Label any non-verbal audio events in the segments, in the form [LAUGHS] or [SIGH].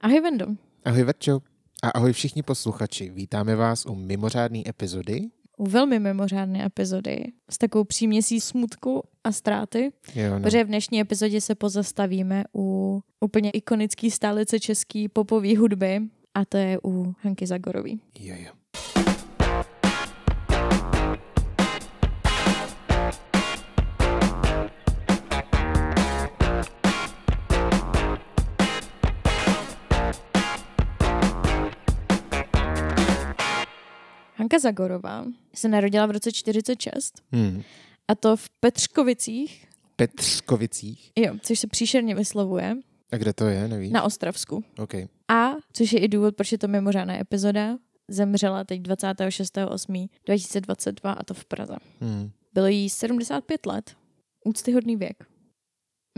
Ahoj Vendo. Ahoj Verčo. A ahoj všichni posluchači. Vítáme vás u mimořádné epizody. U velmi mimořádné epizody s takovou příměsí smutku a ztráty. Jo, no. Protože v dnešní epizodě se pozastavíme u úplně ikonické stálice české popové hudby a to je u Hanky Zagorový. Jo, jo. Hanka Zagorová se narodila v roce 46 Hmm. a to v Petřkovicích, Petřkovicích. jo, což se příšerně vyslovuje, A kde to je, nevíš? na Ostravsku. OK. A, což je i důvod, proč je to mimořádná epizoda, zemřela teď 26.8.2022 a to v Praze. Hmm. Bylo jí 75 let. Úctyhodný věk.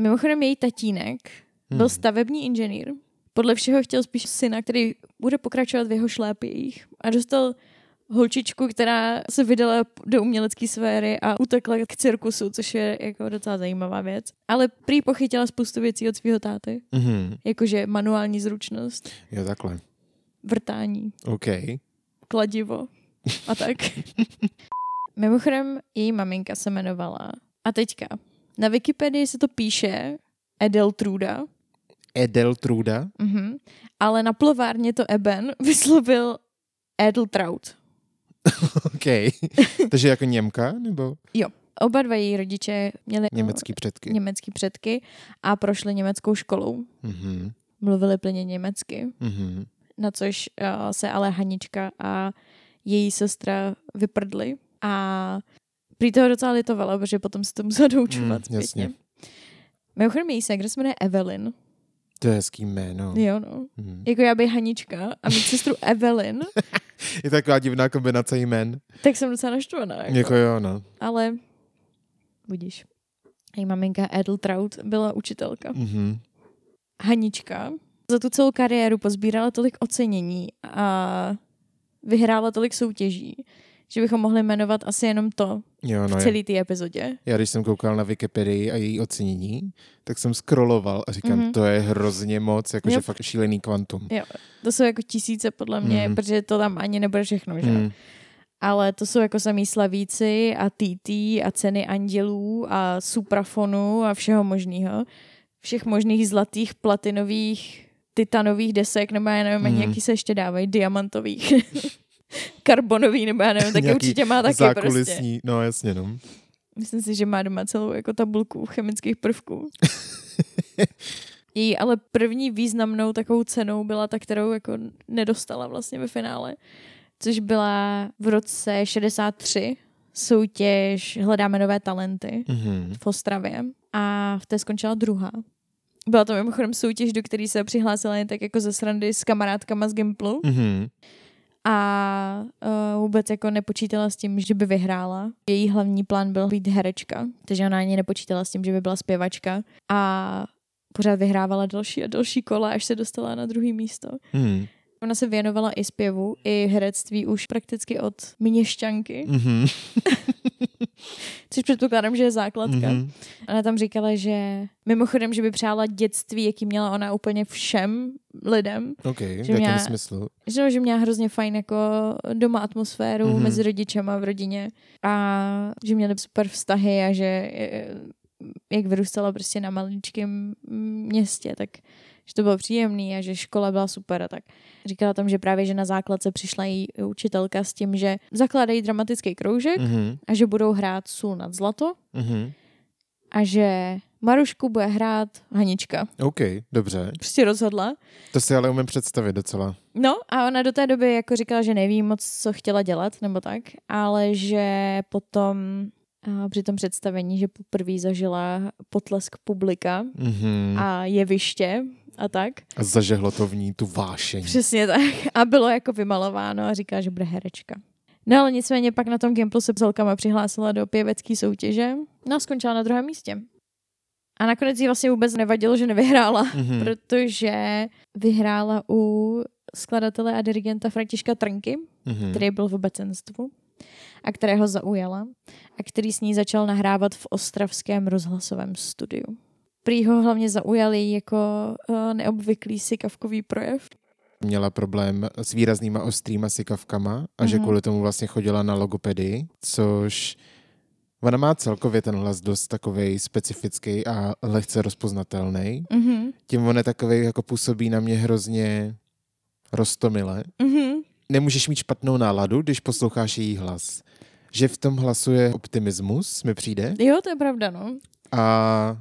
Mimochodem její tatínek Hmm. byl stavební inženýr. Podle všeho chtěl spíš syna, který bude pokračovat v jeho šlépích a dostal holčičku, která se vydala do umělecké sféry a utekla k cirkusu, což je jako docela zajímavá věc. Ale prý pochytila spoustu věcí od svého táty, Mhm. jakože manuální zručnost, Jo, takhle. vrtání, OK. kladivo a tak. [LAUGHS] Mimochodem, její maminka se jmenovala, a teďka, na Wikipedii se to píše Edeltruda, Edeltruda. mhm, ale na plovárně to Eben [LAUGHS] vyslovil Edeltraut. [LAUGHS] OK. Takže jako Němka, nebo Oba dva její rodiče měli německý předky? německý předky a prošli německou školou. Mhm. Mluvili plně německy, Mhm. na což uh, se ale Hanička a její sestra vyprdly a prý toho docela litovala, protože potom se to musela doučovat Mm, jasně. Mimochodem její segra se jmenuje Evelyn. To je hezký jméno. Jo, no. Mhm. Jako já bych Hanička a mít sestru [LAUGHS] Evelyn, Je taková divná kombinace jmen. tak jsem docela naštvaná. Jako. Jako jo, no. Ale budíš. Její maminka Edeltraut byla učitelka. Mhm. Hanička za tu celou kariéru pozbírala tolik ocenění a vyhrála tolik soutěží, že bychom mohli jmenovat asi jenom to Jo, no. v celé té epizodě. Já když jsem koukal na Wikipedii a její ocenění, tak jsem scrolloval a říkám, Mhm. to je hrozně moc, jakože Yep. fakt šílený kvantum. To jsou jako tisíce podle mě, Mhm. protože to tam ani nebude všechno, že? Mm. Ale to jsou jako samý slavíci a TT a ceny andělů a suprafonu a všeho možného. Všech možných zlatých, platinových, titanových desek, nebo já nevím, Mhm. mm. jaký se ještě dávají, diamantových, [LAUGHS] karbonový, nebo já nevím, taky určitě má taky prostě. Zákulisní, no jasně, no. Myslím si, že má doma celou jako tabulku chemických prvků. [LAUGHS] Její ale první významnou takovou cenou byla ta, kterou jako nedostala vlastně ve finále, což byla v roce 63 soutěž Hledáme nové talenty Mhm. v Ostravě a v té skončila druhá. Byla to mimochodem soutěž, do které se přihlásila jen tak jako ze srandy s kamarádkama z Gimplu Mhm. A uh, vůbec jako nepočítala s tím, že by vyhrála. Její hlavní plán byl být herečka, takže ona ani nepočítala s tím, že by byla zpěvačka a pořád vyhrávala další a další kola, až se dostala na druhý místo. Mhm. Ona se věnovala i zpěvu, i herectví už prakticky od měšťanky, Mhm. [LAUGHS] [LAUGHS] což předpokládám, že je základka. Mhm. Ona tam říkala, že mimochodem, že by přála dětství, jaký měla ona úplně všem lidem, OK, v Že jakém mě- smyslu? že, že měla hrozně fajn jako doma atmosféru Mhm. mm-hmm. mezi rodičema v rodině a že měli super vztahy a že eh, jak vyrůstala prostě na maličkém městě, tak že to bylo příjemný a že škola byla super a tak. Říkala tam, že právě, že na základce přišla její učitelka s tím, že zakládají dramatický kroužek Mhm. a že budou hrát sůl nad zlato Mhm. a že Marušku bude hrát Hanička. OK, dobře. Prostě rozhodla. To si ale umím představit docela. No a ona do té doby jako říkala, že neví moc, co chtěla dělat, nebo tak, ale že potom při tom představení, že poprvé zažila potlesk publika Mhm. a jeviště a tak. A zažehlo to v ní tu vášeň. Přesně tak. A bylo jako vymalováno a říká, že bude herečka. No ale nicméně pak na tom Gimplu se celkama přihlásila do pěvecké soutěže. No a skončila na druhém místě. A nakonec jí vlastně vůbec nevadilo, že nevyhrála, Mhm. protože vyhrála u skladatele a dirigenta Františka Trnky, Mhm. který byl v obecenstvu a kterého zaujala a který s ní začal nahrávat v ostravském rozhlasovém studiu. prý ho hlavně zaujali jako uh, neobvyklý sikavkový projev. Měla problém s výraznýma ostrýma sikavkama a mm-hmm. že Mhm. kvůli tomu vlastně chodila na logopedii, což ona má celkově ten hlas dost takovej specifický a lehce rozpoznatelný. Mhm, Tím on je takovej, jako působí na mě hrozně roztomile. mhm. Nemůžeš mít špatnou náladu, když posloucháš její hlas. Že v tom hlasu je optimismus, mi přijde. Jo, to je pravda, no. a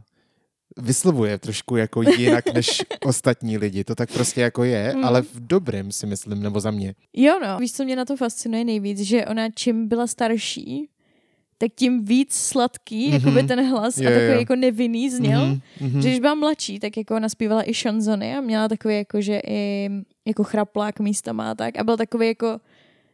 vyslovuje trošku jako jinak než [LAUGHS] ostatní lidi. To tak prostě jako je, Mm. ale v dobrém si myslím, nebo za mě. Jo, no. Víš, co mě na to fascinuje nejvíc, že ona čím byla starší, tak tím víc sladký, Mhm. mm-hmm. jakoby ten hlas Jo, a takový jo. jako nevinný zněl. Mhm, mhm. Že když byla mladší, tak jako ona zpívala i šanzony a měla takový jako, že i jako chraplák místama a tak a byl takový jako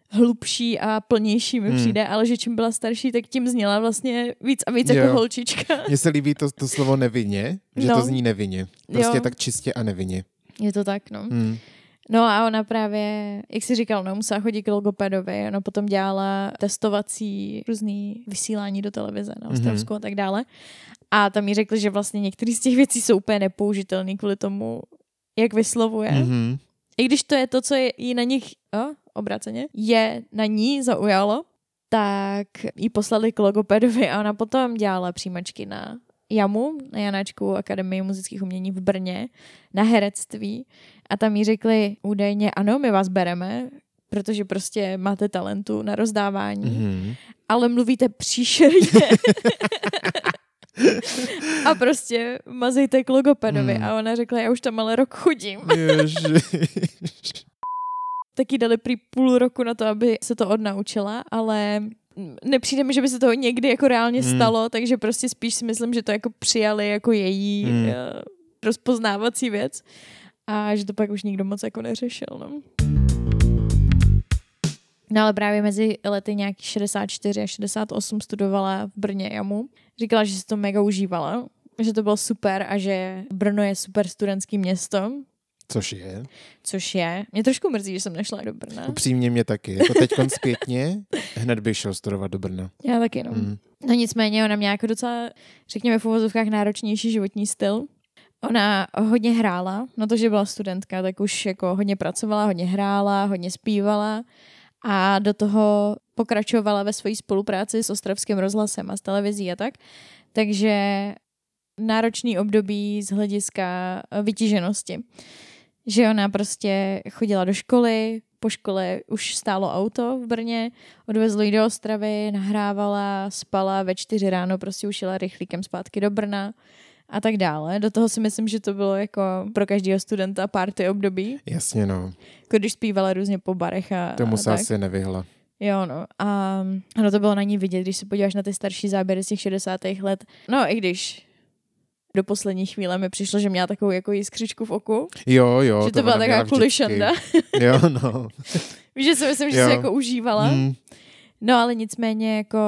hlubší a plnější mi Hmm. přijde, ale že čím byla starší, tak tím zněla vlastně víc a víc Jo. jako holčička. Mně se líbí to, to slovo nevinně, že No. to zní nevinně. Prostě Jo. tak čistě a nevinně. Je to tak, no. Hmm. No a ona právě, jak jsi říkal, no, musela chodit k logopedovi, ona potom dělala testovací různý vysílání do televize na Ostravsku a tak dále. A tam jí řekli, že vlastně některé z těch věcí jsou úplně nepoužitelné kvůli tomu, jak vyslovuje. Mhm. I když to je to, co je jí na nich, o, obráceně, je na ní zaujalo, tak jí poslali k logopedovi a ona potom dělala přijímačky na JAMu, na Janáčku Akademii muzických umění v Brně, na herectví a tam jí řekli údajně, ano, my vás bereme, protože prostě máte talentu na rozdávání, Mhm. ale mluvíte příšerně. [LAUGHS] a prostě mazejte k logopedovi. Hmm. A ona řekla, já už tam ale rok chodím. [LAUGHS] Taky dali prý půl roku na to, aby se to odnaučila, ale nepřijde mi, že by se to někdy jako reálně Hmm. stalo, takže prostě spíš si myslím, že to jako přijali jako její uh, rozpoznávací věc a že to pak už nikdo moc jako neřešil, no. No ale právě mezi lety nějaký 64 a 68 studovala v Brně JAMu. Říkala, že si to mega užívala, že to bylo super a že Brno je super studentský město, Což je. což je. Mě trošku mrzí, že jsem nešla do Brna. Upřímně mě taky. Jako teď zpětně, hned bych šel studovat do Brna. Já taky, no. Mm. No nicméně ona měla jako docela, řekněme v uvozovkách, náročnější životní styl. Ona hodně hrála, na to, že byla studentka, tak už jako hodně pracovala, hodně hrála, hodně zpívala a do toho pokračovala ve své spolupráci s Ostravským rozhlasem a s televizí a tak. Takže náročný období z hlediska vytíženosti. Že ona prostě chodila do školy, po škole už stálo auto v Brně, odvezlo ji do Ostravy, nahrávala, spala, ve čtyři ráno prostě už jela rychlíkem zpátky do Brna a tak dále. Do toho si myslím, že to bylo jako pro každého studenta party období, Jasně no, jako když zpívala různě po barech a, tomu se asi nevyhla. Jo, no. A ono to bylo na ní vidět, když se podíváš na ty starší záběry z těch 60. let. No, i když do poslední chvíle mi přišlo, že měla takovou jako jiskřičku v oku. Jo, jo. že to, byla ona taková kulišanda. Jo, no. [LAUGHS] Víš, že si myslím, že Jo. se jako užívala. Mm. No ale nicméně jako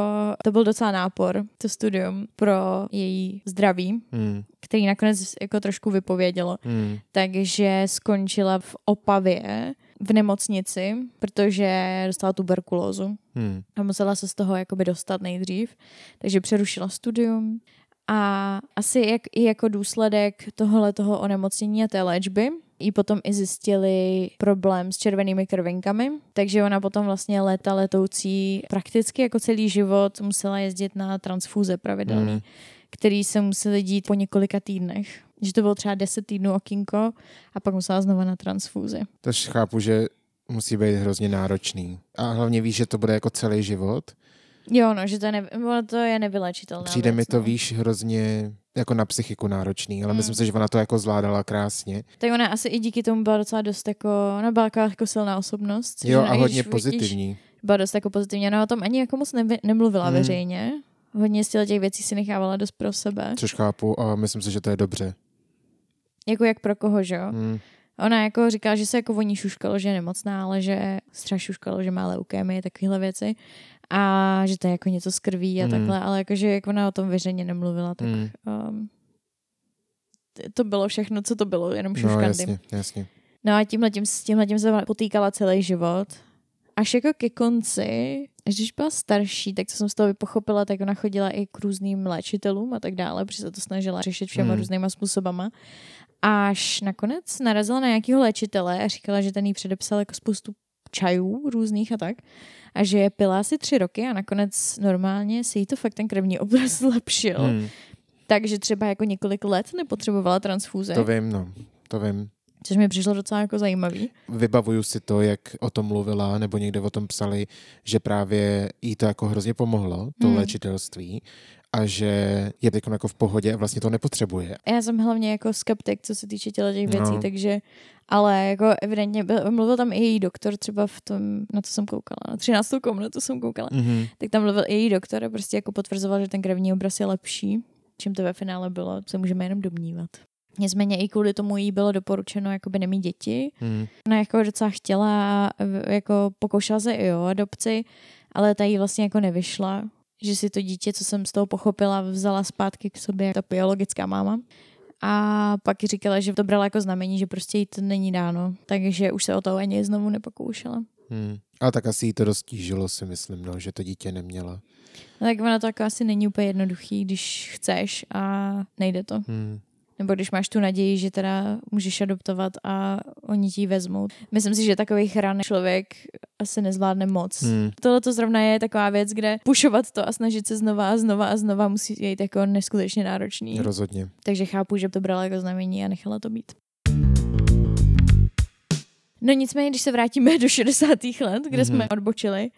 to byl docela nápor, to studium pro její zdraví, Mm. který nakonec jako trošku vypovědělo. Mm. Takže skončila v Opavě v nemocnici, protože dostala tuberkulózu Mm. a musela se z toho jakoby dostat nejdřív. Takže přerušila studium a asi jak, i jako důsledek tohle toho onemocnění a té léčby jí potom i zjistili problém s červenými krvinkami, takže ona potom vlastně léta letoucí prakticky jako celý život musela jezdit na transfúze pravidelný, Mm. který se museli dít po několika týdnech. Že to bylo třeba 10 týdnů okinko a pak musela znova na transfúzi. Tož chápu, že musí být hrozně náročný. A hlavně víš, že to bude jako celý život. Jo, no, že to je, ne, to je nevylečitelné. Přijde věc, mi to, no. víš, hrozně jako na psychiku náročný, ale Mm. myslím si, že ona to jako zvládala krásně. Tak ona asi i díky tomu byla docela dost jako, ona byla jako silná osobnost. Jo, a hodně vidíš, pozitivní. Byla dost jako pozitivní, ona o tom ani jako moc nevy, nemluvila Mm. veřejně. Hodně z těch věcí si nechávala dost pro sebe. Což chápu a myslím si, že to je dobře. Jako jak pro koho, že jo? Mm. Ona jako říkala, že se jako o ní šuškalo, že je nemocná, ale že třeba šuškalo, že má leukémii, takovéhle věci. A že to je jako něco z krví a Mm. takhle, ale jakože jak ona o tom veřejně nemluvila, tak Mm. um, to bylo všechno, co to bylo, jenom No šuškandy. jasně, jasně. No a tímhle tím, s tímhle tím se potýkala celý život. Až jako ke konci Až když byla starší, tak co jsem z toho pochopila, tak ona chodila i k různým léčitelům a tak dále, protože se to snažila řešit všema Hmm. různýma způsobama. Až nakonec narazila na nějakého léčitele a říkala, že ten jí předepsal jako spoustu čajů různých a tak. A že je pila asi tři roky a nakonec normálně si jí to fakt ten krevní obraz [LAUGHS] zlepšil. Hmm, Takže třeba jako několik let nepotřebovala transfúze, to vím, no. To vím. což mi přišlo docela jako zajímavý. Vybavuju si to, jak o tom mluvila, nebo někde o tom psali, že právě jí to jako hrozně pomohlo, to Hmm. léčitelství, a že je teď jako v pohodě a vlastně to nepotřebuje. Já jsem hlavně jako skeptik, co se týče těle těch věcí, No. takže, ale jako evidentně byl, mluvil tam i její doktor třeba v tom, na to jsem koukala, na 13. komnatu jsem koukala, Mhm. tak tam mluvil i její doktor a prostě jako potvrzoval, že ten krevní obraz je lepší, čím to ve finále bylo, se můžeme jenom domnívat. Nicméně i kvůli tomu jí bylo doporučeno jakoby nemít děti. Hmm. Ona jako docela chtěla, jako pokoušela se i o adopci, ale ta jí vlastně jako nevyšla. Že si to dítě, co jsem z toho pochopila, vzala zpátky k sobě ta biologická máma. A pak říkala, že to brala jako znamení, že prostě jí to není dáno. Takže už se o to ani znovu nepokoušela. Hmm. Ale tak asi jí to dost tížilo, si myslím, no, že to dítě neměla. No, tak ono to jako asi není úplně jednoduchý, když chceš a nejde to. Hmm. Nebo když máš tu naději, že teda můžeš adoptovat a oni ti ji vezmou. Myslím si, že takových ran člověk asi nezvládne moc. Hmm. Tohle to zrovna je taková věc, kde pušovat to a snažit se znova a znova a znova musí být jako neskutečně náročný. Rozhodně. Takže chápu, že to brala jako znamení a nechala to být. No nicméně, když se vrátíme do 60. let, kde Mhm. jsme odbočili,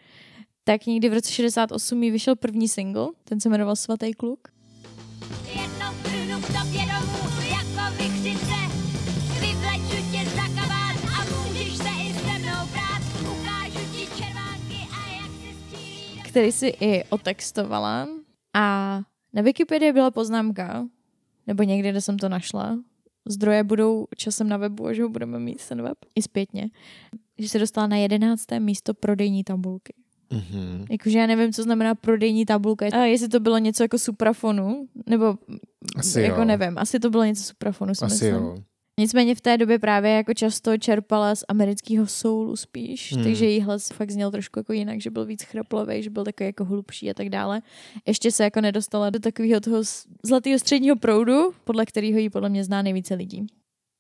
tak někdy v roce 68 jí vyšel první single, ten se jmenoval Svatý kluk. Jednou který si i otextovala a na Wikipedii byla poznámka, nebo někde, kde jsem to našla, zdroje budou časem na webu, až ho budeme mít ten web, i zpětně, že se dostala na jedenácté místo prodejní tabulky. Mhm. Jakože já nevím, co znamená prodejní tabulka. A jestli to bylo něco jako suprafonu, nebo Asi jako jo. nevím, asi to bylo něco suprafonu, si Asi myslím. jo. Nicméně v té době právě jako často čerpala z amerického soulu spíš, Hmm. takže její hlas fakt zněl trošku jako jinak, že byl víc chraplavý, že byl takový jako hlubší a tak dále. Ještě se jako nedostala do takového toho zlatého středního proudu, podle kterého jí podle mě zná nejvíce lidí.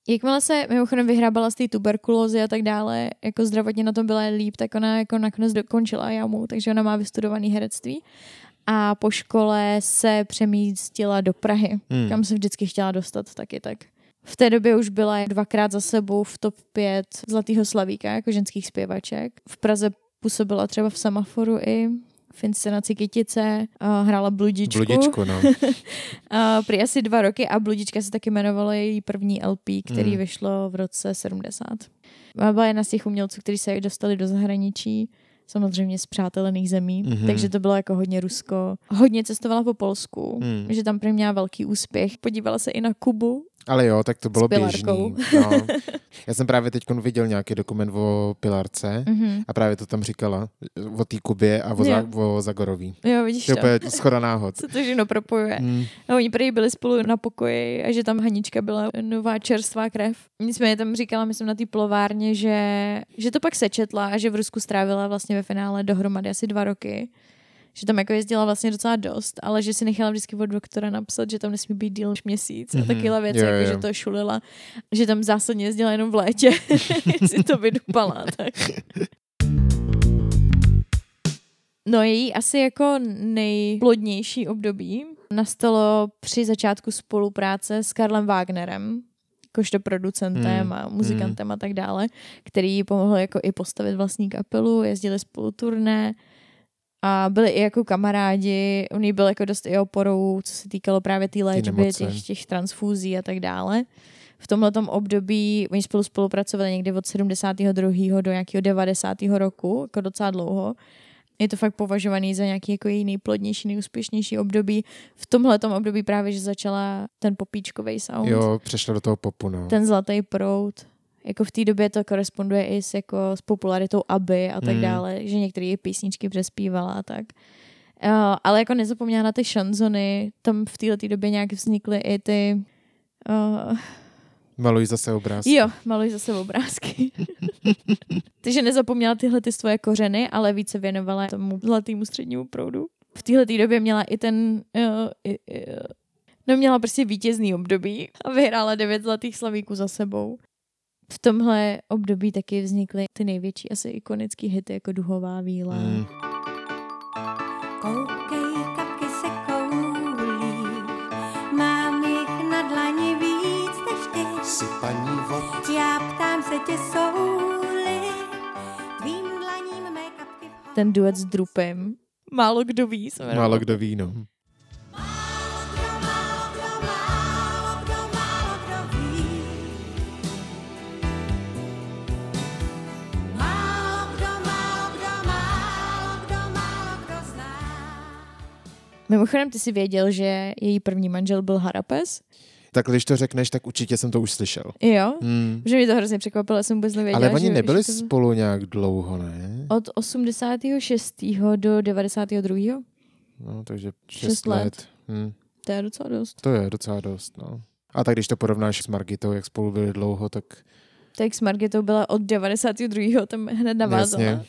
Jakmile se mimochodem vyhrábala z té tuberkulózy a tak dále, jako zdravotně na tom byla líp, tak ona jako nakonec dokončila jamu, takže ona má vystudovaný herectví. A po škole se přemístila do Prahy, Hmm. kam se vždycky chtěla dostat taky tak. V té době už byla dvakrát za sebou v top 5 Zlatého slavíka jako ženských zpěvaček. V Praze působila třeba v Samaforu i v inscenaci Kytice, a hrála Bludičku. Bludičku, no. [LAUGHS] A prý asi dva roky a Bludička se taky jmenovala její první LP, který Hmm. vyšlo v roce 70. A Byla jedna z těch umělců, kteří se dostali do zahraničí, samozřejmě z přátelených zemí, Mhm. takže to bylo jako hodně Rusko. Hodně cestovala po Polsku, Hmm. že tam prý měla velký úspěch. Podívala se i na Kubu, Ale jo, tak to bylo běžný. No. Já jsem právě teď viděl nějaký dokument o Pilarce Mhm. a právě to tam říkala o té Kubě a o, za, o Zagorový. Jo, vidíš To to. je schoda náhod. Se to všechno propojuje. Hmm. A oni prý byli spolu na pokoji a že tam Hanička byla nová čerstvá krev. Nicméně tam říkala, myslím, na té plovárně, že, že to pak sečetla a že v Rusku strávila vlastně ve finále dohromady asi dva roky. Že tam jako jezdila vlastně docela dost, ale že si nechala vždycky od doktora napsat, že tam nesmí být díl než měsíc. Mhm. A takovéhle věci, Jo, jako, že to šulila, že tam zásadně jezdila jenom v létě, [LAUGHS] si to vydupala. Tak. No její asi jako nejplodnější období nastalo při začátku spolupráce s Karlem Wagnerem, jakožto producentem Hmm, a muzikantem a tak dále, který jí pomohl jako i postavit vlastní kapelu, jezdili spolu turné a byli i jako kamarádi, on jí byl jako dost i oporou, co se týkalo právě té léčby, nemoci. těch, těch transfúzí a tak dále. V tomhle období oni spolu spolupracovali někdy od 72. do nějakého 90. roku, jako docela dlouho. Je to fakt považovaný za nějaký jako její nejplodnější, nejúspěšnější období. V tomhle období právě, že začala ten popíčkový sound, Jo, přešla do toho popu, no. ten zlatý prout. Jako v té době to koresponduje i s, jako, s popularitou Aby a tak Mm. dále, že některé její písničky přespívala a tak. Uh, ale jako nezapomněla na ty šanzony, tam v této době nějak vznikly i ty... Uh, Maluj zase obrázky. jo, maluj zase obrázky. [LAUGHS] Takže nezapomněla tyhle ty svoje kořeny, ale více věnovala tomu zlatýmu střednímu proudu. V téhle době měla i ten... Uh, uh, no měla prostě vítězný období a vyhrála devět zlatých slavíků za sebou. V tomhle období taky vznikly ty největší asi ikonické hity jako Duhová víla. Mm. Koukej, kapky se koulí, mám jich na dlani víc než ty. Sypaní vod, Já ptám se tě, souli, tvým dlaním mé kapky vhodí. Ten duet s Drupem. Málo kdo ví. Málo kdo ví, no. Mimochodem, ty si věděl, že její první manžel byl Harapes? Tak když to řekneš, tak určitě jsem to už slyšel. Jo? Hmm. Že mě to hrozně překvapilo, jsem vůbec nevěděla. Ale oni že, nebyli že to... spolu nějak dlouho, ne? Od 86. do 92. No, takže Šest 6 let. let. Hmm. To je docela dost. To je docela dost, no. A tak když to porovnáš s Margitou, jak spolu byli dlouho, tak Tak s Margitou byla od 92. tam hned navázala. jasně,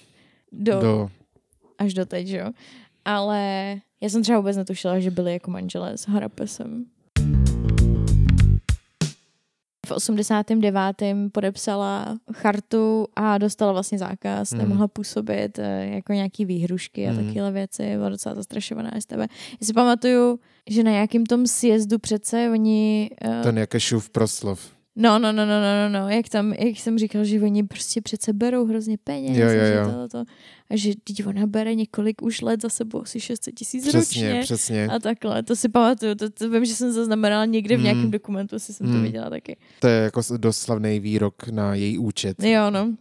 Do, do... Až do teď, jo. Ale já jsem třeba vůbec netušila, že byli jako manželé s Harapesem. V 89. podepsala chartu a dostala vlastně zákaz, Mhm. nemohla působit eh, jako nějaký výhrušky a takovéhle věci, byla docela zastrašovaná STB. Já si pamatuju, že na nějakým tom sjezdu přece oni... eh, ten Jakešův proslov. No, no, no, no, no, no, no, jak tam, jak jsem říkal, že oni prostě přece berou hrozně peněz. Jo, a jo, že jo. tohleto. A že teď ona bere několik už let za sebou, asi 600 tisíc Přesně, ročně. přesně. A takhle, to si pamatuju, to, to vím, že jsem zaznamenala někde v Mm. nějakém dokumentu, asi jsem to Mm. viděla taky. To je jako dost slavný výrok na její účet. Jo, no.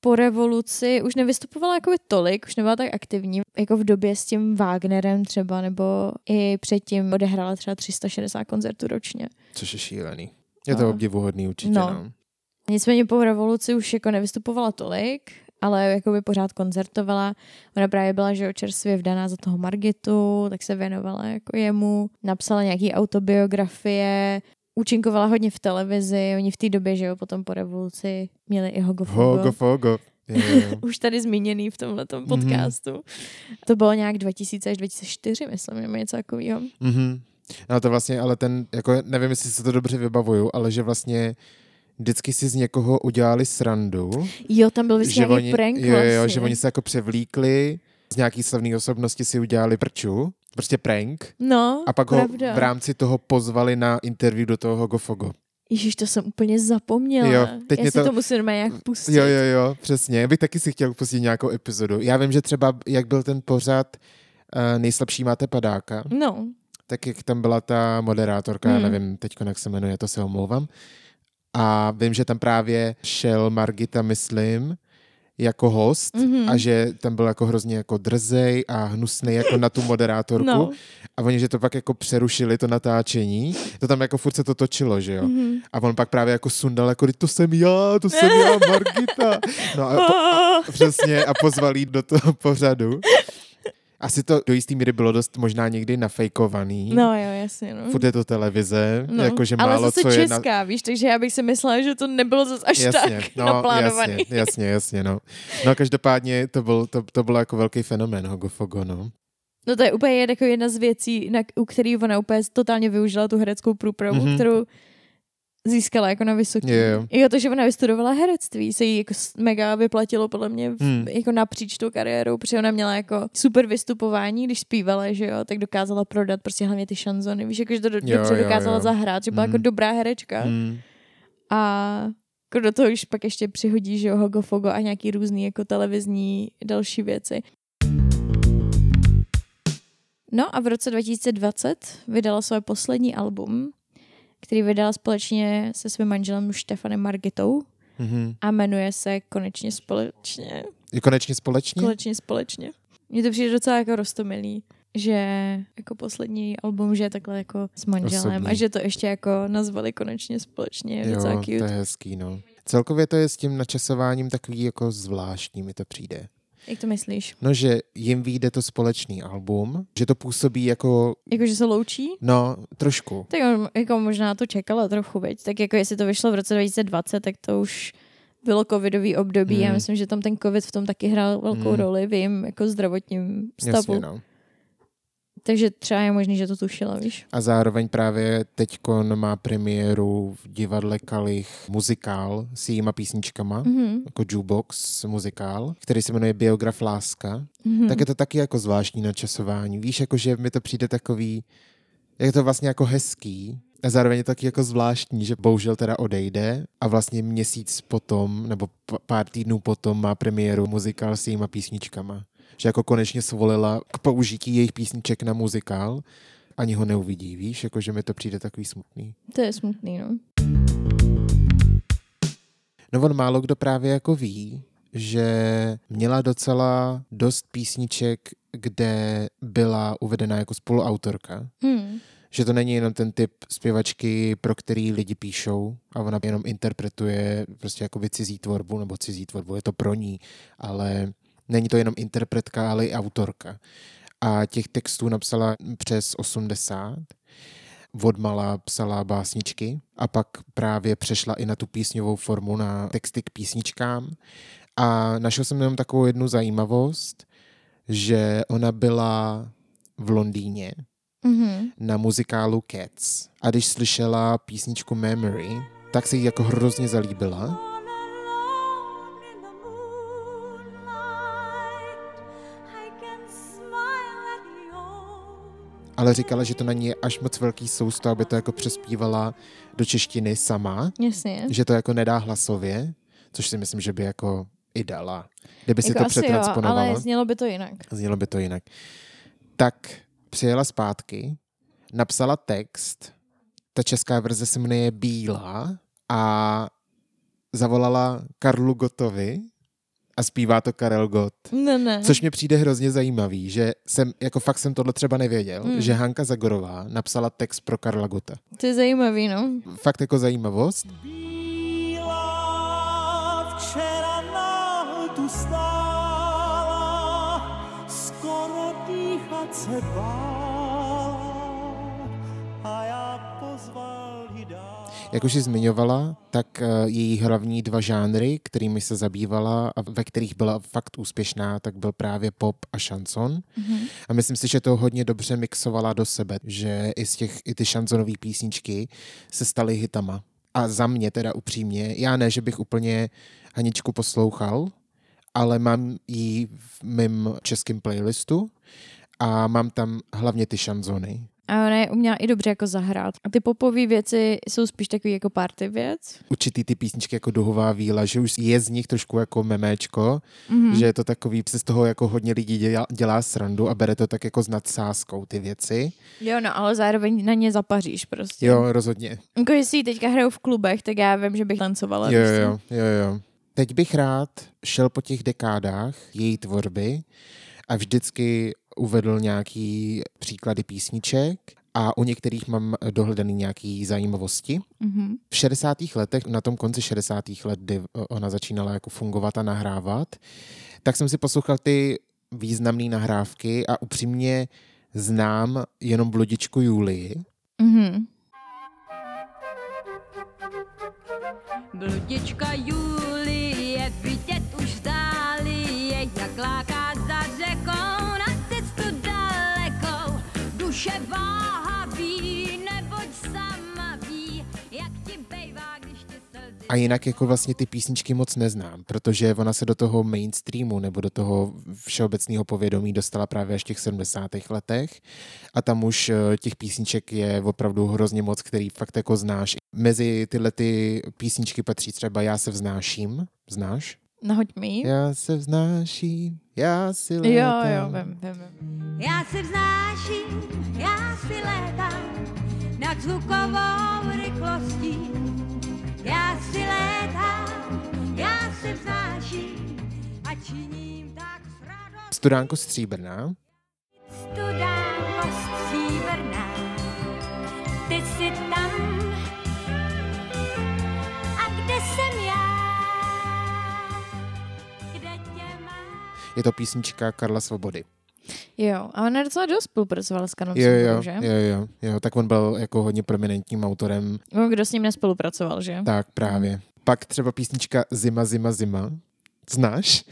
Po revoluci už nevystupovala jako tolik, už nebyla tak aktivní, jako v době s tím Wagnerem třeba, nebo i předtím odehrála třeba 360 koncertů ročně. Což je šílený. Je to No. obdivuhodný určitě, No. no. Nicméně po revoluci už jako nevystupovala tolik, ale jako by pořád koncertovala. Ona právě byla, že čerstvě vdaná za toho Margitu, tak se věnovala jako jemu. Napsala nějaký autobiografie, účinkovala hodně v televizi. Oni v té době, že jo, potom po revoluci měli i Hogo Fogo. Hogo, fogo. Jo, jo. [LAUGHS] Už tady zmíněný v tomhle Mhm. podcastu. To bylo nějak 2000 až 2004, myslím, nebo něco takového. Mhm. No to vlastně, ale ten, jako nevím, jestli se to dobře vybavuju, ale že vlastně vždycky si z někoho udělali srandu. Jo, tam byl vždycky nějaký oni, prank jo, jo, vlastně. že oni se jako převlíkli, z nějaký slavné osobnosti si udělali prču, prostě prank, No, a pak pravda. ho v rámci toho pozvali na interview do toho Gofogo. Ježíš, to jsem úplně zapomněla. Jo, teď Já si to... to- musím nějak pustit. Jo, jo, jo, přesně. Já bych taky si chtěl pustit nějakou epizodu. Já vím, že třeba, jak byl ten pořad uh, Nejslabší máte padáka, No, tak jak tam byla ta moderátorka, Hmm. já nevím teď, jak se jmenuje, to se omlouvám. A vím, že tam právě šel Margita, myslím, jako host Mhm. a že tam byl jako hrozně jako drzej a hnusný jako na tu moderátorku. no. A oni, že to pak jako přerušili to natáčení, to tam jako furt se to točilo, že jo. Mhm. A on pak právě jako sundal, jako "Teď to jsem já, to jsem já, Margita. No a, po, a [LAUGHS] přesně a pozval jí do toho pořadu. Asi to do jistý míry bylo dost možná někdy nafejkovaný. No jo, jasně, no. Furt je to televize, no. jakože Ale málo zase co je česká, na... víš, takže já bych si myslela, že to nebylo zase až Jasně, tak no, naplánovaný. jasně, jasně, jasně, no. No každopádně to byl, to, to bylo jako velký fenomén Hogofogo, no. No to je úplně jako jedna z věcí, na, u který ona úplně totálně využila tu hereckou průpravu, Mhm. mm-hmm. kterou získala jako na vysoký. Jo, jo. To, že ona vystudovala herectví, se jí jako mega vyplatilo podle mě v, Hmm. jako napříč tou kariérou, protože ona měla jako super vystupování, když zpívala, že jo, tak dokázala prodat prostě hlavně ty šanzony, víš, jako, že to do, Jo, dobře jo, dokázala jo. zahrát, že byla Mhm. jako dobrá herečka. Hmm. A jako do toho už pak ještě přihodí, že jo, Hogo Fogo a nějaký různý jako televizní další věci. No a v roce 2020 vydala své poslední album, který vydala společně se svým manželem Štefanem Margitou Mhm. a jmenuje se Konečně společně. Je konečně společně? Konečně společně. Mně to přijde docela jako rostomilý, že jako poslední album, že je takhle jako s manželem Osobní. a že to ještě jako nazvali Konečně společně. Je Jo, docela to cute. je hezký, no. Celkově to je s tím načasováním takový jako zvláštní, mi to přijde. Jak to myslíš? No, že jim vyjde to společný album, že to působí jako, Jako, že se loučí? no, trošku. Tak jako možná to čekala trochu, veď. Tak jako jestli to vyšlo v roce 2020, tak to už bylo covidový období. Hmm. Já myslím, že tam ten covid v tom taky hrál velkou Hmm. roli v jejím jako zdravotním stavu. Jasně, no. Takže třeba je možný, že to tušila, víš. A zároveň právě teďkon má premiéru v divadle Kalich muzikál s jejíma písničkama, Mhm. jako jukebox muzikál, který se jmenuje Biograf Láska. Mhm. Tak je to taky jako zvláštní načasování. Víš, jako že mi to přijde takový, je to vlastně jako hezký, a zároveň je taky jako zvláštní, že bohužel teda odejde a vlastně měsíc potom, nebo p- pár týdnů potom má premiéru muzikál s jejíma písničkama. Že jako konečně svolila k použití jejich písniček na muzikál, ani ho neuvidí, víš, jako že mi to přijde takový smutný. To je smutný, no. No on málo kdo právě jako ví, že měla docela dost písniček, kde byla uvedena jako spoluautorka. Hmm. Že to není jenom ten typ zpěvačky, pro který lidi píšou a ona jenom interpretuje prostě jako cizí tvorbu nebo cizí tvorbu, je to pro ní, ale není to jenom interpretka, ale i autorka. A těch textů napsala přes 80. Odmala psala básničky a pak právě přešla i na tu písňovou formu, na texty k písničkám. A našel jsem jenom takovou jednu zajímavost, že ona byla v Londýně Mhm. na muzikálu Cats. A když slyšela písničku Memory, tak se jí jako hrozně zalíbila. Ale říkala, že to na ní je až moc velký sousto, aby to jako přespívala do češtiny sama, Jasně. že to jako nedá hlasově, což si myslím, že by jako i dala. Kdyby si Jako to jo, přetransponovala, ale znělo by to jinak. znělo by to jinak. Tak přijela zpátky, napsala text, ta česká verze se jmenuje Bílá a zavolala Karlu Gotovi a zpívá to Karel Gott. Ne, ne. Což mě přijde hrozně zajímavý, že jsem, jako fakt jsem tohle třeba nevěděl, Hmm. že Hanka Zagorová napsala text pro Karla Gota. To je zajímavý, no. Fakt jako zajímavost. Bílá včera tu stála, skoro dýchat se bála Jak už ji zmiňovala, tak eh, její hlavní dva žánry, kterými se zabývala a ve kterých byla fakt úspěšná, tak byl právě pop a šanson. Mhm. A myslím si, že to hodně dobře mixovala do sebe, že i z těch, i ty šansonové písničky se staly hitama. A za mě teda upřímně, já ne, že bych úplně Haničku poslouchal, ale mám ji v mém českém playlistu a mám tam hlavně ty šanzony. A ona je uměla i dobře jako zahrát. A ty popové věci jsou spíš takový jako party věc. určitý ty písničky jako duhová víla, že už je z nich trošku jako memečko, Mhm. mm. že je to takový, se z toho jako hodně lidí dělá, dělá srandu a bere to tak jako s nadsázkou ty věci. Jo, no, ale zároveň na ně zapaříš prostě. Jo, rozhodně. Jako jestli ji teďka hrajou v klubech, tak já vím, že bych tancovala. Jo, co? jo, jo, jo. Teď bych rád šel po těch dekádách její tvorby a vždycky uvedl nějaký příklady písniček a u některých mám dohledaný nějaký zajímavosti. Mhm. v 60. letech, na tom konci 60. let, kdy ona začínala jako fungovat a nahrávat, tak jsem si poslouchal ty významné nahrávky a upřímně znám jenom bludičku Julii. Mhm. Bludička Julie, vidět už dáli je, jak láká Duše váhavý, neboť sama ví, jak ti bejvá, když ti slzy A jinak jako vlastně ty písničky moc neznám, protože ona se do toho mainstreamu nebo do toho všeobecného povědomí dostala právě až v těch 70. letech a tam už eh, těch písniček je opravdu hrozně moc, který fakt jako znáš. Mezi tyhle ty písničky patří třeba Já se vznáším, znáš? Nahoď mi ji. Já se vznáším, já si Jo, létám. jo, vím, vím, vím. Já se vznáším, já si létám nad zvukovou rychlostí. Já si létám, já se vznáším a činím tak s radostí. Studánko Stříbrná, Studánko stříbrná, ty jsi tam. A kde jsem je to písnička Karla Svobody. Jo, a on docela dost spolupracoval s Kanou Jo, jo, že? jo, jo, jo, tak on byl jako hodně prominentním autorem, No, kdo s ním nespolupracoval, že? tak právě. Pak třeba písnička Zima, zima, zima. Znáš?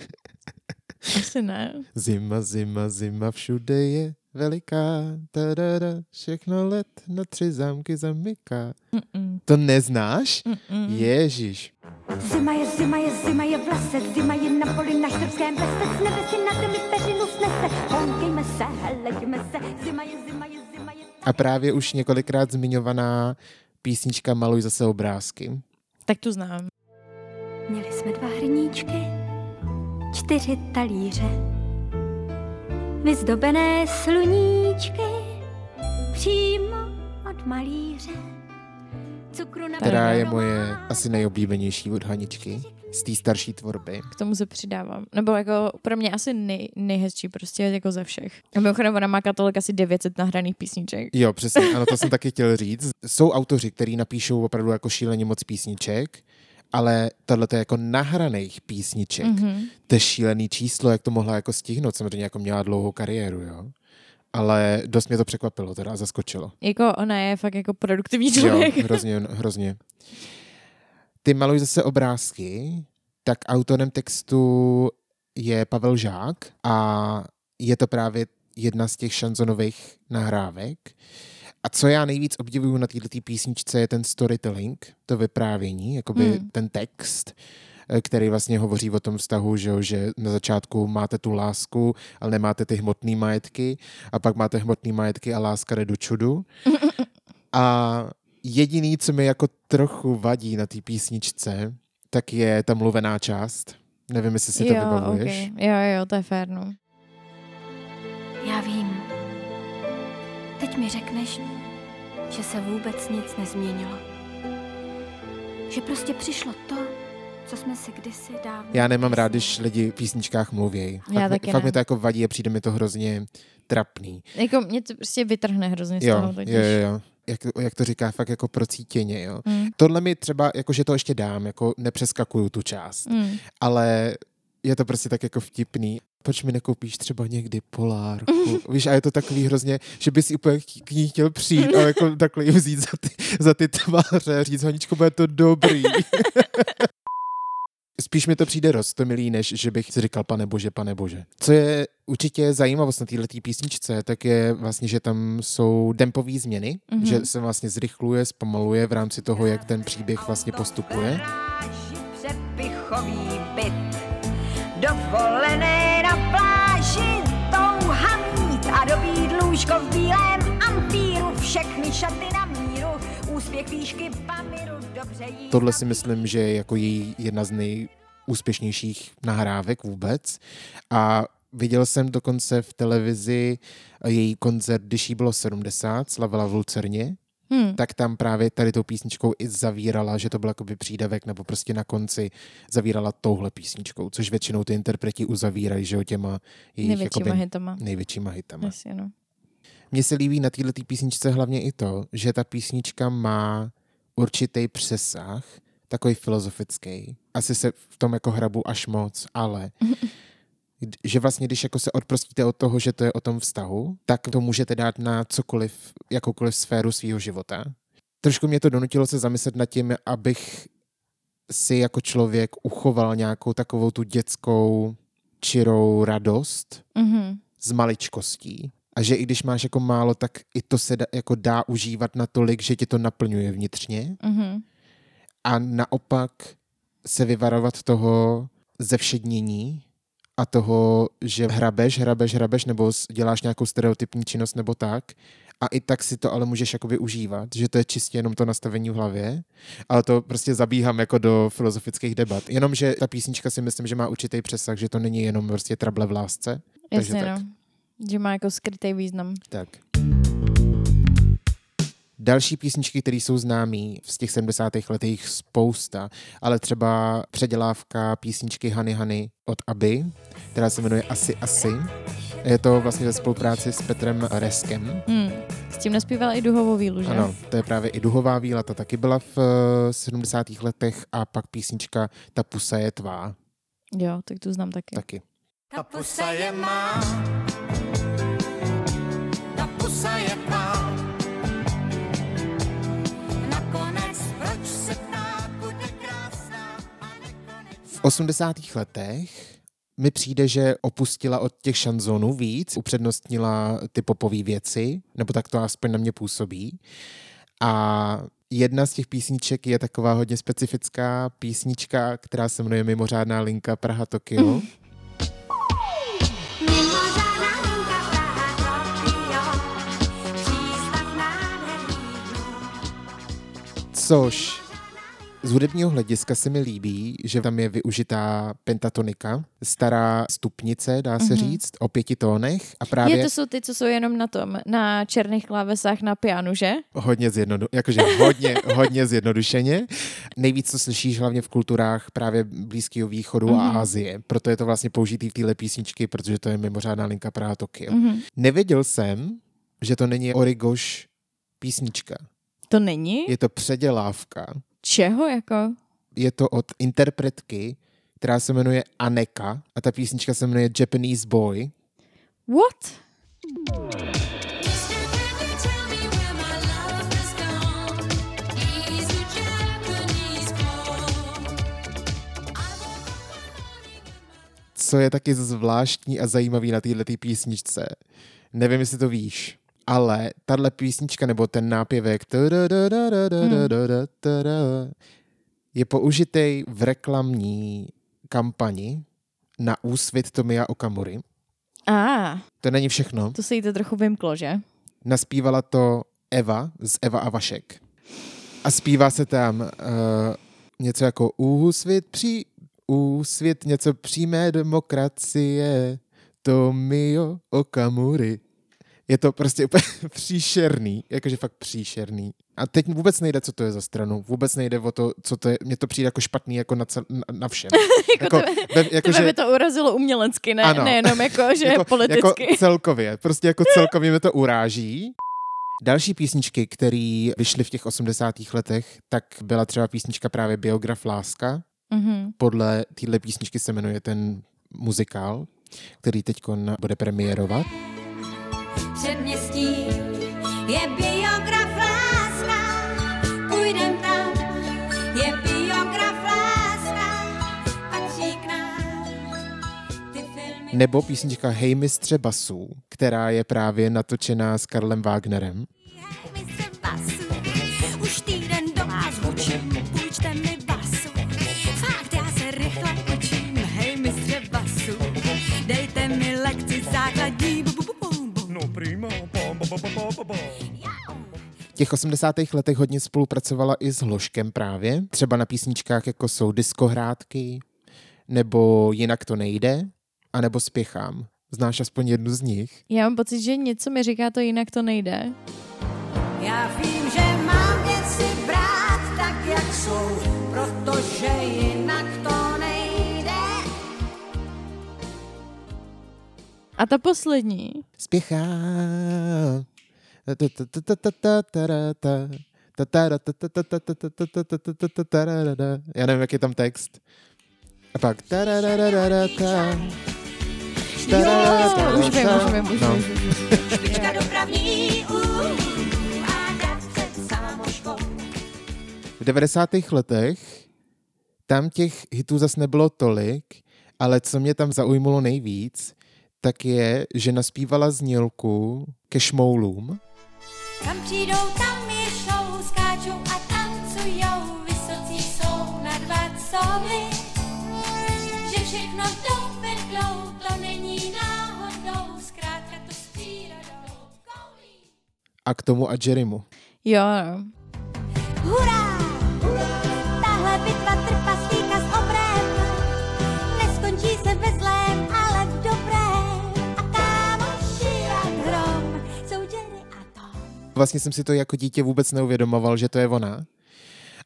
Asi ne. [LAUGHS] Zima, zima, zima, všude je veliká, tadada, všechno let na tři zámky zamyká. Mm-mm. To neznáš? Mm-mm. Ježíš. Zima je, zima je, zima je v lese, zima je na poli na štrbském lese, z nebe si na zemi peřinu snese, honkejme se, heleďme se, zima je, zima je, zima je. A právě už několikrát zmiňovaná písnička Maluj zase obrázky. Tak tu znám. Měli jsme dva hrníčky, čtyři talíře, vyzdobené sluníčky, přímo od malíře. Cukru na která je moje asi nejoblíbenější od Haničky z té starší tvorby. K tomu se přidávám. Nebo jako pro mě asi nej, nejhezčí prostě jako ze všech. A mimochodem ona má katalog asi 900 nahraných písniček. Jo, přesně, ano, to jsem taky chtěl říct. Jsou autoři, kteří napíšou opravdu jako šíleně moc písniček, ale tohle je jako nahraných písniček. Mm-hmm. Mhm. To je šílený číslo, jak to mohla jako stihnout. Samozřejmě jako měla dlouhou kariéru, jo. Ale dost mě to překvapilo teda a zaskočilo. Jako ona je fakt jako produktivní Jo, člověk. [LAUGHS] hrozně, hrozně. Ty maluj zase obrázky, tak autorem textu je Pavel Žák a je to právě jedna z těch šanzonových nahrávek. A co já nejvíc obdivuju na této písničce je ten storytelling, to vyprávění, jakoby Hmm. ten text, eh, který vlastně hovoří o tom vztahu, že, jo, že na začátku máte tu lásku, ale nemáte ty hmotné majetky a pak máte hmotné majetky a láska jde do čudu. [LAUGHS] A jediný, co mi jako trochu vadí na té písničce, tak je ta mluvená část. Nevím, jestli si to jo, vybavuješ. okay. jo, jo, to je fér, no. Já vím. Teď mi řekneš, že se vůbec nic nezměnilo. Že prostě přišlo to, co jsme si kdysi dávno... Já nemám rád, když lidi v písničkách mluvějí. Já Fakt, mi- taky fakt ne. mi to jako vadí a přijde mi to hrozně trapný. Jako mě to prostě vytrhne hrozně z Jo, toho jo, totiž. jo, jo. Jak, to- jak to říká, fakt jako procítěně, jo. Mm. Tohle mi třeba, jako že to ještě dám, jako nepřeskakuju tu část, Mm. ale je to prostě tak jako vtipný. Proč mi nekoupíš třeba někdy polárku? Víš, a je to takový hrozně, že bys úplně k- ní chtěl přijít a jako takhle ji vzít za ty, za ty tváře a říct, Honičko, bude to dobrý. [LAUGHS] Spíš mi to přijde rostomilý, než že bych si říkal, pane bože, pane bože. Co je určitě zajímavost na této písničce, tak je vlastně, že tam jsou dempové změny, Mhm. mm-hmm. že se vlastně zrychluje, zpomaluje v rámci toho, jak ten příběh vlastně postupuje. Dovolené lůžko v bílém ampíru, všechny šaty na míru, úspěch výšky Pamiru, dobře jí. Tohle si myslím, že je jako její jedna z nejúspěšnějších nahrávek vůbec. A viděl jsem dokonce v televizi její koncert, když jí bylo 70, slavila v Lucerně, Hmm. tak tam právě tady tou písničkou i zavírala, že to byl jakoby přídavek, nebo prostě na konci zavírala touhle písničkou, což většinou ty interpreti uzavírají, že jo, těma jejich Největšíma jakoby, hitama. největšíma hitama. Jasně, no. Mně se líbí na této písničce hlavně i to, že ta písnička má určitý přesah, takový filozofický. Asi se v tom jako hrabu až moc, ale že vlastně, když jako se odprostíte od toho, že to je o tom vztahu, tak to můžete dát na cokoliv, jakoukoliv sféru svého života. Trošku mě to donutilo se zamyslet nad tím, abych si jako člověk uchoval nějakou takovou tu dětskou čirou radost, Mhm. z maličkostí. A že i když máš jako málo, tak i to se dá, jako dá užívat natolik, že tě to naplňuje vnitřně. Mhm. A naopak se vyvarovat toho zevšednění a toho, že hrabeš, hrabeš, hrabeš, nebo děláš nějakou stereotypní činnost nebo tak. A i tak si to ale můžeš jakoby užívat, že to je čistě jenom to nastavení v hlavě, ale to prostě zabíhám jako do filozofických debat. Jenomže ta písnička si myslím, že má určitý přesah, že to není jenom prostě trable v lásce. Takže Jasně, tak. no. Že má jako skrytý význam. Tak. Další písničky, které jsou známé z těch 70. letech spousta, ale třeba předělávka písničky Hany Hany od Aby, která se jmenuje Asi Asi. Je to vlastně ve spolupráci s Petrem Reskem. Hmm. S tím nespívala i duhovou vílu, že? Ano, to je právě i duhová víla, ta taky byla v eh, 70. letech a pak písnička Ta pusa je tvá Jo, tak tu znám taky. taky. Ta pusa je má, V 80. letech mi přijde, že opustila od těch šanzonů víc, upřednostnila ty popové věci, nebo tak to aspoň na mě působí. A jedna z těch písniček je taková hodně specifická písnička, která se jmenuje Mimořádná linka Praha-Tokio. Mimořádná linka Praha, Tokio, dnů. Což z hudebního hlediska se mi líbí, že tam je využitá pentatonika, stará stupnice, dá se říct, o pěti tónech a právě Je, to jsou ty, co jsou jenom na tom, na černých klávesách na pianu, že? hodně zjednodu, jakože hodně, [LAUGHS] hodně zjednodušeně. Nejvíc to slyšíš hlavně v kulturách právě Blízkého východu mm-hmm. a Asie. Proto je to vlastně použitý v téhle písničky, protože to je mimořádná linka Praha Tokio. Mm-hmm. Nevěděl jsem, že to není Origoš písnička. To není? Je to předělávka. Čeho jako? Je to od interpretky, která se jmenuje Aneka a ta písnička se jmenuje Japanese Boy. What? co je taky zvláštní a zajímavý na této písničce. Nevím, jestli to víš, ale tahle písnička nebo ten nápěvek je použitý v reklamní kampani na úsvit Tomia Okamury. A, ah, To není všechno. to se jí to trochu vymklo, že? Naspívala to Eva z Eva a Vašek. A zpívá se tam uh, něco jako úsvit, při, úsvit něco přímé demokracie, Tomio Okamury. Je to prostě úplně [LAUGHS] příšerný, jakože fakt příšerný. A teď vůbec nejde, co to je za stranu. Vůbec nejde o to, co to je. Mně to přijde jako špatný jako na, cel, na, na všem. [LAUGHS] Jako jako, ve, jako, Tebe by to urazilo umělecky, ne, Ano. nejenom jako, že [LAUGHS] jako, politicky. Jako celkově, prostě jako celkově mě to uráží. Další písničky, které vyšly v těch 80. letech, tak byla třeba písnička právě Biograf Láska. Mhm. Podle téhle písničky se jmenuje ten muzikál, který teď bude premiérovat. Předměstí je biograf láska, půjdem tam, je biograf láska, patří k nám. Filmy Nebo písnička Hej mistře basů, která je právě natočená s Karlem Wagnerem. Hej, mistře basu, už týden do vás hučím, půjčte mi basu. Fakt, já se rychle učím, hej, mistře basu, dejte mi lekci základní. Bu, bu, bu, bu, bu. No prima, V těch 80. letech hodně spolupracovala i s Hloškem právě, třeba na písničkách jako jsou Diskohrádky, nebo Jinak to nejde, anebo Spěchám. Znáš aspoň jednu z nich? Já mám pocit, že něco mi říká to jinak to nejde. Já vím, že mám věci brát tak, jak jsou, protože A ta poslední. Spěchám. Já nevím, jak je tam text. A pak Jo, už vím, už vím, už No. vím. už vím. Špička dopravní, uh, a dát před sámoškou. V 90. letech tam těch hitů zas nebylo tolik, ale co mě tam zaujmulo nejvíc, tak je, že naspívala znělku ke šmoulům. Kam přijdou, tam je show, skáčou a tancujou, vysocí jsou nad Václavy. Že všechno dovedou, to není náhodou, zkrátka to s přírodou koulí. A k tomu a Jerimu. Jo, no. Hurá! Tahle bitva trpaslíka Vlastně jsem si to jako dítě vůbec neuvědomoval, že to je ona.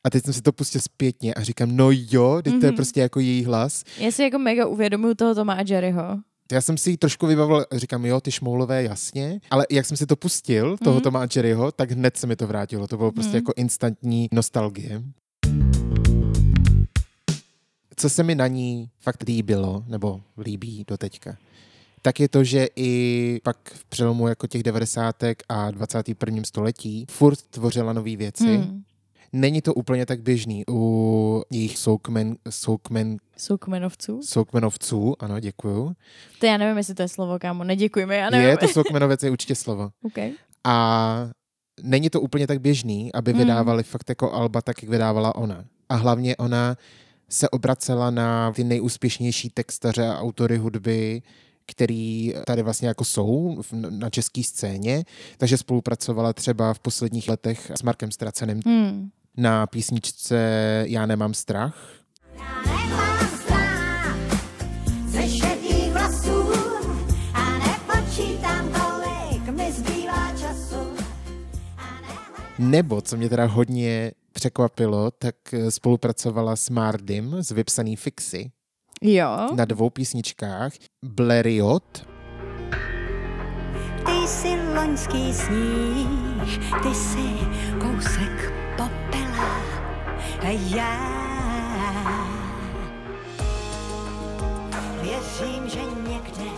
A teď jsem si to pustil zpětně a říkám, no jo, teď to je prostě jako její hlas. Já si jako mega uvědomuju toho Toma a Jerryho. Já jsem si ji trošku vybavil, říkám, jo, ty šmoulové, jasně, ale jak jsem si to pustil, toho Toma a Jerryho, tak hned se mi to vrátilo. To bylo prostě jako instantní nostalgie. Co se mi na ní fakt líbilo, nebo líbí do teďka, tak je to, že i pak v přelomu jako těch 90. a 21. století furt tvořila nové věci. Hmm. Není to úplně tak běžný u jejich soukmen, soukmen, Jsou kmenovců? soukmenovců, ano, děkuju. To já nevím, jestli to je slovo, kámo. Neděkuji mi, já nevím. Je to soukmenovec, je určitě slovo. [LAUGHS] okay. A není to úplně tak běžný, aby Mm. vydávali fakt jako Alba tak, jak vydávala ona. A hlavně ona se obracela na ty nejúspěšnější textaře a autory hudby, který tady vlastně jako jsou v- na české scéně, takže spolupracovala třeba v posledních letech s Markem Stracenem Hmm. na písničce Já nemám strach. Nemám strach ze šedých vlasů a nepočítám, kolik mi zbývá času. Nebo, co mě teda hodně překvapilo, tak spolupracovala s Mardym z Vypsaný fixy Jo. na dvou písničkách. Bleriot Ty jsi loňský sníh, ty jsi kousek popela. A já věřím, že někde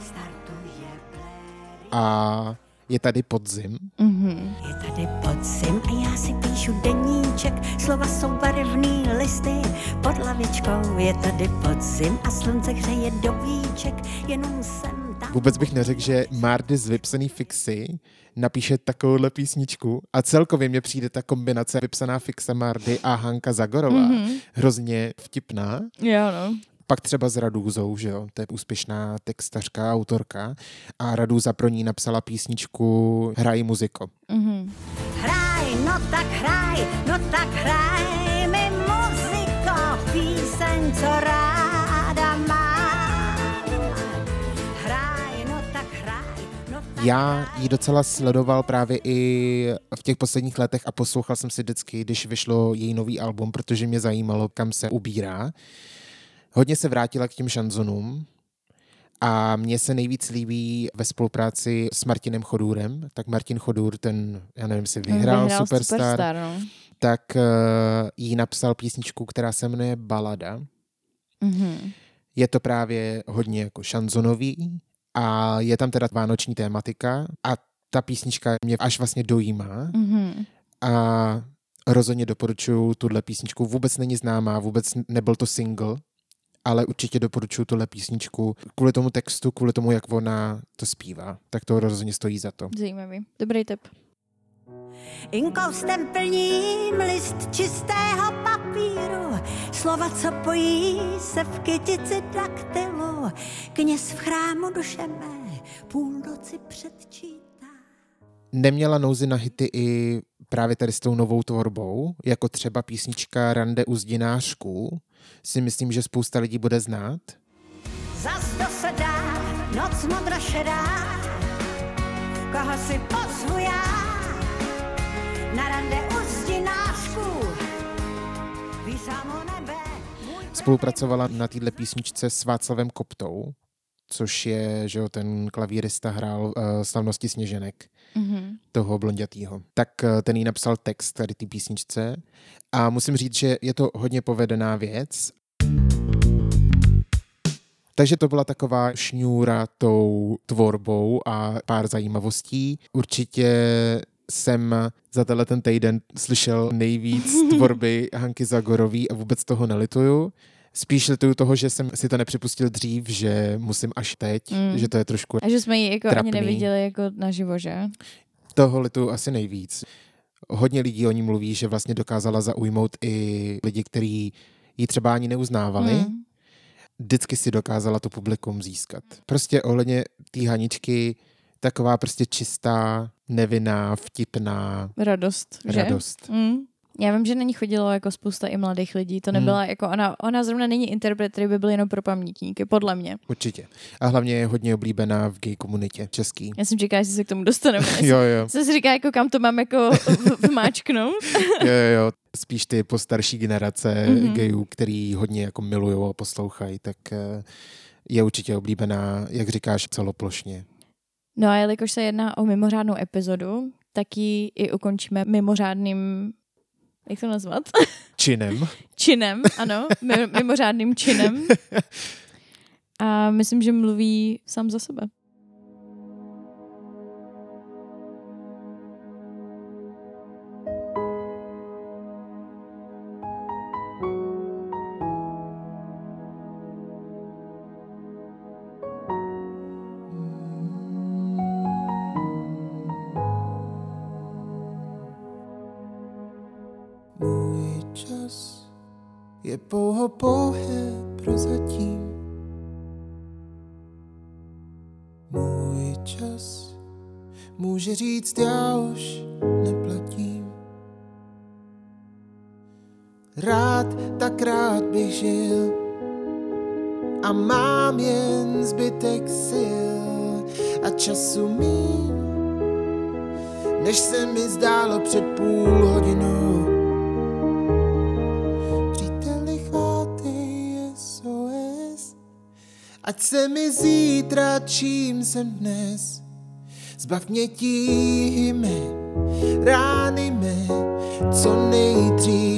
startuje bléd. a je tady podzim. Mhm. Je tady podzim a já si píšu deníček, slova jsou barevný listy pod lavičkou. Je tady podzim a slunce hřeje do víček, jenom jsem tam. Vůbec bych neřekl, že Mardy z Vypsaný fixy napíše takovouhle písničku a celkově mně přijde ta kombinace Vypsaná fixa Mardy a Hanka Zagorová Mhm. hrozně vtipná. Jo, no. Pak třeba s Radůzou, že jo, to je úspěšná textařka, autorka a Radůza pro ní napsala písničku Hraj muziko. Mhm. Hraj, no tak hraj, no tak hraj mi muziko, píseň, co ráda mám. Hraj, no tak hraj, no tak Já ji docela sledoval právě i v těch posledních letech a poslouchal jsem si vždycky, když vyšlo její nový album, protože mě zajímalo, kam se ubírá. Hodně se vrátila k těm šanzonům a mně se nejvíc líbí ve spolupráci s Martinem Chodůrem. Tak Martin Chodůr, ten, já nevím, si vyhrál, Vyhrál Superstar, Superstar, no. tak uh, jí napsal písničku, která se jmenuje Balada. Mhm. Je to právě hodně jako šanzonový a je tam teda vánoční tématika a ta písnička mě až vlastně dojímá Mhm. a rozhodně doporučuji tuhle písničku. Vůbec není známá, vůbec nebyl to single, ale určitě doporučuji tuhle písničku kvůli tomu textu, kvůli tomu, jak ona to zpívá. Tak to rozhodně stojí za to. Zajímavý. Dobrý tip. Inkoustem plním list čistého papíru, slova, co pojí se v kytici daktylu. Kněz v chrámu duše mé půlnoci předčítá. Neměla nouzy na hity i právě tady s tou novou tvorbou, jako třeba písnička Rande u zdinářků, si myslím, že spousta lidí bude znát. Zas kdo se dá, noc modra šedá, koho si pozvu já, na rande u samo nebe. Spolupracovala na této písničce s Václavem Koptou, což je, že jo, ten klavírista hrál uh, slavnosti Sněženek, Mhm. toho blondětýho. Tak uh, ten jí napsal text tady té písničce a musím říct, že je to hodně povedená věc. Takže to byla taková šňůra tou tvorbou a pár zajímavostí. Určitě jsem za tenhle ten týden slyšel nejvíc [LAUGHS] tvorby Hanky Zagorový a vůbec toho nelituju. Spíš lituju toho, že jsem si to nepřipustil dřív, že musím až teď, Mm. že to je trošku A že jsme ji jako Trapný. ani neviděli jako naživo, že? toho lituju asi nejvíc. Hodně lidí o ní mluví, že vlastně dokázala zaujmout i lidi, kteří ji třeba ani neuznávali. Mm. Vždycky si dokázala to publikum získat. Prostě ohledně té Haničky taková prostě čistá, nevinná, vtipná Radost, že? radost. Mm. Já vím, že na ní chodilo jako spousta i mladých lidí. To Hmm. nebyla jako ona, ona zrovna není interpret, který by byl jenom pro pamětníky, podle mě. Určitě. A hlavně je hodně oblíbená v gay komunitě český. Já jsem čekala, že se k tomu dostaneme. [LAUGHS] Jo, jo, Co si říká, jako kam to mám jako vmáčknout? [LAUGHS] jo, jo, jo. Spíš ty postarší generace Mhm. mm-hmm. gayů, který hodně jako milují a poslouchají, tak eh, je určitě oblíbená, jak říkáš, celoplošně. No a jelikož se jedná o mimořádnou epizodu, tak ji i ukončíme mimořádným, jak to nazvat? [LAUGHS] Činem. činem, ano, mi- mimořádným činem. [LAUGHS] A myslím, že mluví sám za sebe. Pouho pouhé prozatím. Můj čas může říct, já už neplatím. Rád, tak rád bych žil a mám jen zbytek sil a času míň, než se mi zdálo před půl hodinou. Ať se mi zítra, čím jsem dnes. Zbav mě tíhy mé, rány mé, co nejdřív.